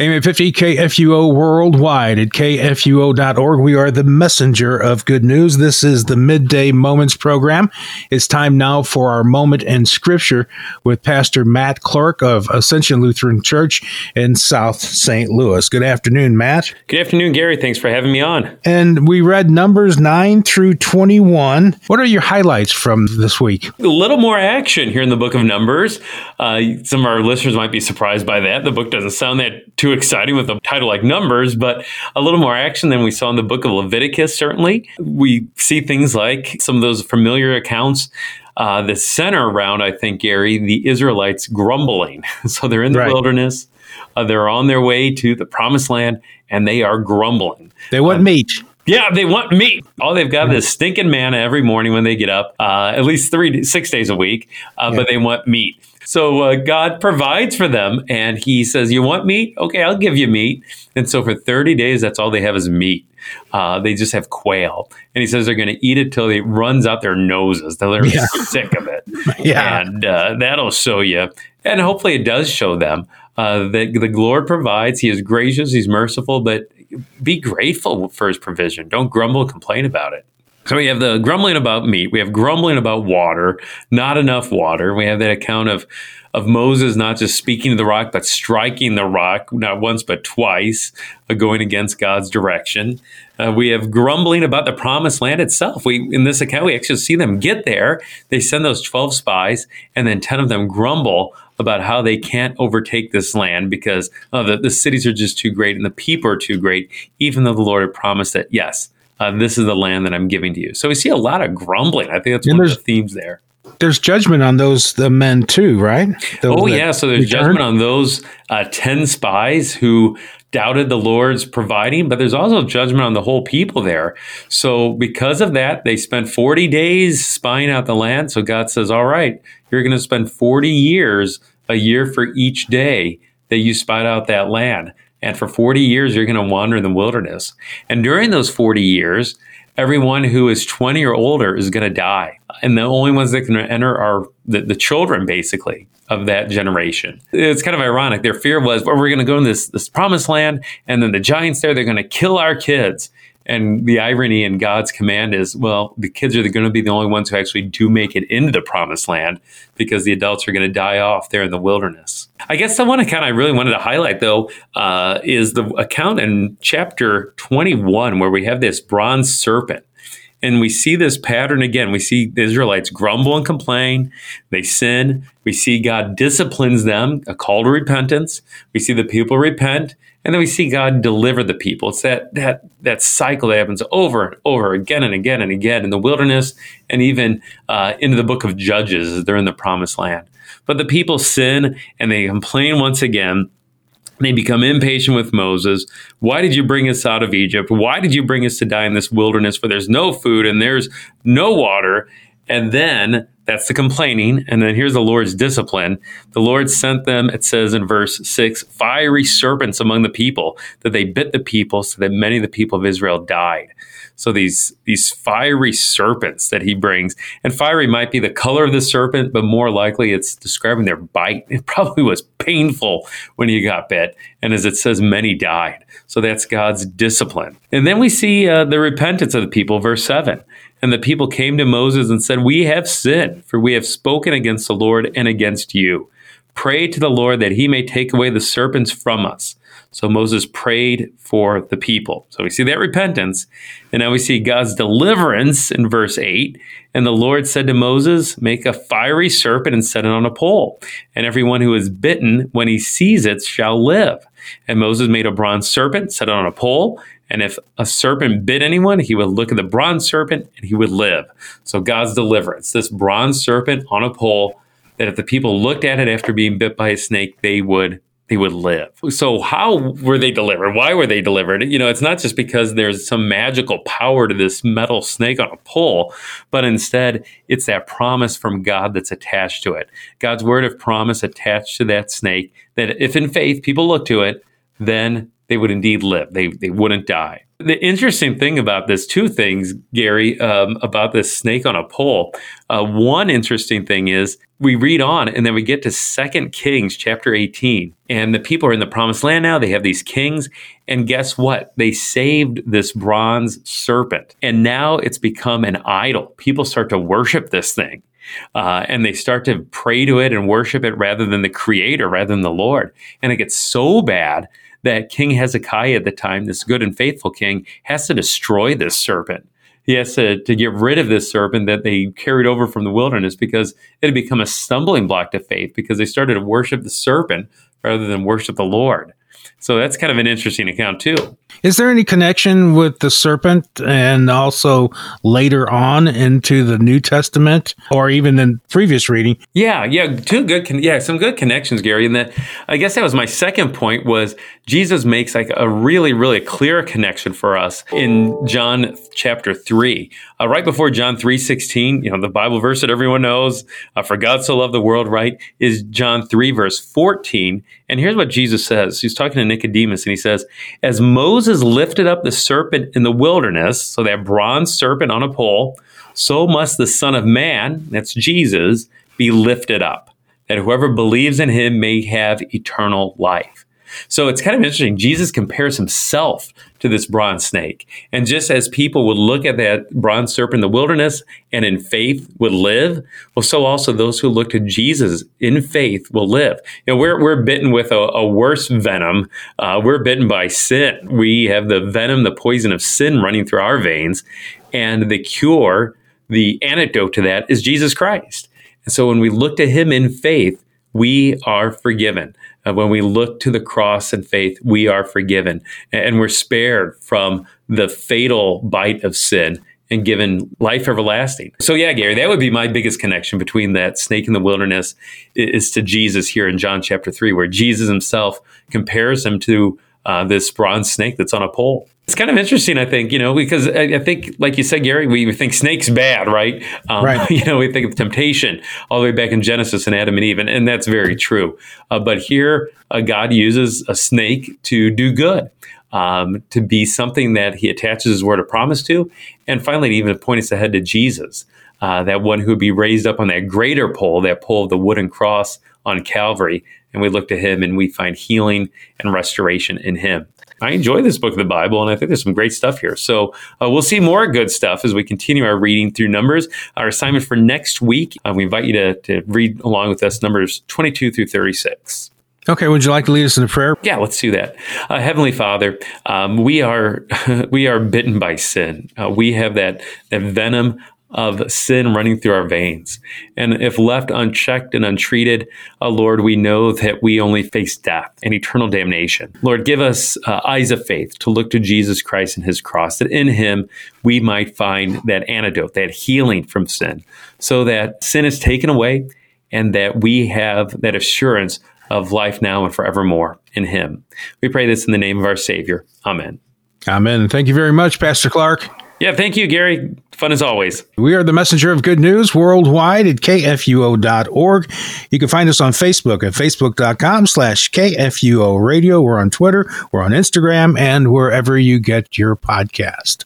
AM 850 KFUO worldwide at kfuo.org. We are the messenger of good news. This is the Midday Moments program. It's time now for our moment in scripture with Pastor Matt Clark of Ascension Lutheran Church in South St. Louis. Good afternoon, Matt. Good afternoon, Gary. Thanks for having me on. And we read Numbers 9 through 21. What are your highlights from this week? A little more action here in the book of Numbers. Uh, some of our listeners might be surprised by that. The book doesn't sound that too exciting with a title like Numbers, but a little more action than we saw in the book of Leviticus, certainly. We see things like some of those familiar accounts. Uh, the center around, I think, Gary, the Israelites grumbling. so they're in the right. wilderness, uh, they're on their way to the promised land, and they are grumbling. They want uh, meat. Yeah, they want meat. All they've got is stinking manna every morning when they get up, uh, at least three, six days a week, uh, yeah. but they want meat. So uh, God provides for them, and He says, "You want meat? Okay, I'll give you meat." And so for thirty days, that's all they have is meat. Uh, they just have quail, and He says they're going to eat it till it runs out their noses. They're yeah. sick of it. yeah, and uh, that'll show you, and hopefully it does show them uh, that the Lord provides. He is gracious. He's merciful, but be grateful for His provision. Don't grumble and complain about it. So we have the grumbling about meat. We have grumbling about water, not enough water. We have that account of of Moses not just speaking to the rock, but striking the rock, not once but twice, uh, going against God's direction. Uh, we have grumbling about the promised land itself. We in this account we actually see them get there. They send those twelve spies, and then ten of them grumble about how they can't overtake this land because oh, the, the cities are just too great and the people are too great, even though the Lord had promised that yes, uh, this is the land that I'm giving to you. So we see a lot of grumbling. I think that's and one of the themes there. There's judgment on those the men too, right? Those oh yeah, so there's judgment on those uh, ten spies who doubted the Lord's providing, but there's also judgment on the whole people there. So because of that, they spent 40 days spying out the land. So God says, "All right, you're going to spend 40 years, a year for each day that you spied out that land." And for 40 years, you're going to wander in the wilderness. And during those 40 years, everyone who is 20 or older is going to die. And the only ones that can enter are the, the children, basically, of that generation. It's kind of ironic. Their fear was, well, we're going to go in this, this promised land, and then the giants there, they're going to kill our kids. And the irony in God's command is, well, the kids are going to be the only ones who actually do make it into the promised land because the adults are going to die off there in the wilderness. I guess the one account I really wanted to highlight, though, uh, is the account in chapter 21 where we have this bronze serpent. And we see this pattern again. We see the Israelites grumble and complain. They sin. We see God disciplines them, a call to repentance. We see the people repent. And then we see God deliver the people. It's that that that cycle that happens over and over again and again and again in the wilderness, and even uh, into the book of Judges as they're in the Promised Land. But the people sin and they complain once again. They become impatient with Moses. Why did you bring us out of Egypt? Why did you bring us to die in this wilderness where there's no food and there's no water? And then that's the complaining. And then here's the Lord's discipline. The Lord sent them, it says in verse 6, fiery serpents among the people, that they bit the people so that many of the people of Israel died. So these these fiery serpents that he brings, and fiery might be the color of the serpent, but more likely it's describing their bite. It probably was painful when he got bit, and as it says, many died. So that's God's discipline. And then we see uh, the repentance of the people, verse seven. And the people came to Moses and said, We have sinned, for we have spoken against the Lord and against you. Pray to the Lord that he may take away the serpents from us. So Moses prayed for the people. So we see that repentance. And now we see God's deliverance in verse 8. And the Lord said to Moses, Make a fiery serpent and set it on a pole. And everyone who is bitten, when he sees it, shall live. And Moses made a bronze serpent, set it on a pole. And if a serpent bit anyone, he would look at the bronze serpent and he would live. So God's deliverance, this bronze serpent on a pole, that if the people looked at it after being bit by a snake, they would they would live. So how were they delivered? Why were they delivered? You know, it's not just because there's some magical power to this metal snake on a pole, but instead it's that promise from God that's attached to it. God's word of promise attached to that snake that if in faith people look to it, then they would indeed live. They, they wouldn't die. The interesting thing about this, two things, Gary, um, about this snake on a pole. Uh, one interesting thing is we read on and then we get to Second Kings chapter 18. And the people are in the promised land now. They have these kings. And guess what? They saved this bronze serpent. And now it's become an idol. People start to worship this thing. Uh, and they start to pray to it and worship it rather than the creator, rather than the Lord. And it gets so bad that King Hezekiah at the time, this good and faithful king, has to destroy this serpent. He has to, to get rid of this serpent that they carried over from the wilderness because it had become a stumbling block to faith because they started to worship the serpent rather than worship the Lord. So that's kind of an interesting account too. Is there any connection with the serpent and also later on into the New Testament or even in previous reading? Yeah, yeah, two good con- yeah, some good connections, Gary. And that I guess that was my second point was Jesus makes like a really really clear connection for us in John chapter 3. Uh, right before John 3:16, you know, the Bible verse that everyone knows, uh, for God so loved the world, right? Is John 3 verse 14. And here's what Jesus says. He's talking to Nicodemus and he says, "As Moses Moses lifted up the serpent in the wilderness, so that bronze serpent on a pole, so must the Son of Man, that's Jesus, be lifted up, that whoever believes in him may have eternal life. So it's kind of interesting. Jesus compares himself to this bronze snake. And just as people would look at that bronze serpent in the wilderness and in faith would live, well, so also those who look to Jesus in faith will live. You know, we're, we're bitten with a, a worse venom. Uh, we're bitten by sin. We have the venom, the poison of sin running through our veins. And the cure, the antidote to that is Jesus Christ. And so when we look to him in faith, we are forgiven. Uh, when we look to the cross and faith, we are forgiven and we're spared from the fatal bite of sin and given life everlasting. So yeah, Gary, that would be my biggest connection between that snake in the wilderness is to Jesus here in John chapter 3 where Jesus himself compares him to uh, this bronze snake that's on a pole. It's kind of interesting, I think, you know, because I, I think, like you said, Gary, we, think snakes bad, right? Um, right. You know, we think of temptation all the way back in Genesis and Adam and Eve, and, and that's very true. Uh, but here, uh, God uses a snake to do good. Um, to be something that he attaches his word of promise to. And finally, to even point us ahead to Jesus, uh, that one who would be raised up on that greater pole, that pole of the wooden cross on Calvary. And we look to him and we find healing and restoration in him. I enjoy this book of the Bible, and I think there's some great stuff here. So uh, we'll see more good stuff as we continue our reading through Numbers. Our assignment for next week, uh, we invite you to, to read along with us Numbers 22 through 36. Okay, would you like to lead us in a prayer? Yeah, let's do that. Uh, Heavenly Father, um, we are we are bitten by sin. Uh, we have that that venom of sin running through our veins. And if left unchecked and untreated, uh, Lord, we know that we only face death and eternal damnation. Lord, give us uh, eyes of faith to look to Jesus Christ and his cross, that in him we might find that antidote, that healing from sin, so that sin is taken away and that we have that assurance of life now and forevermore in him. We pray this in the name of our Savior. Amen. Amen. Thank you very much, Pastor Clark. Yeah, thank you, Gary. Fun as always. We are the messenger of good news worldwide at kfuo.org. You can find us on Facebook at facebook.com slash kfuo radio. We're on Twitter, we're on Instagram, and wherever you get your podcast.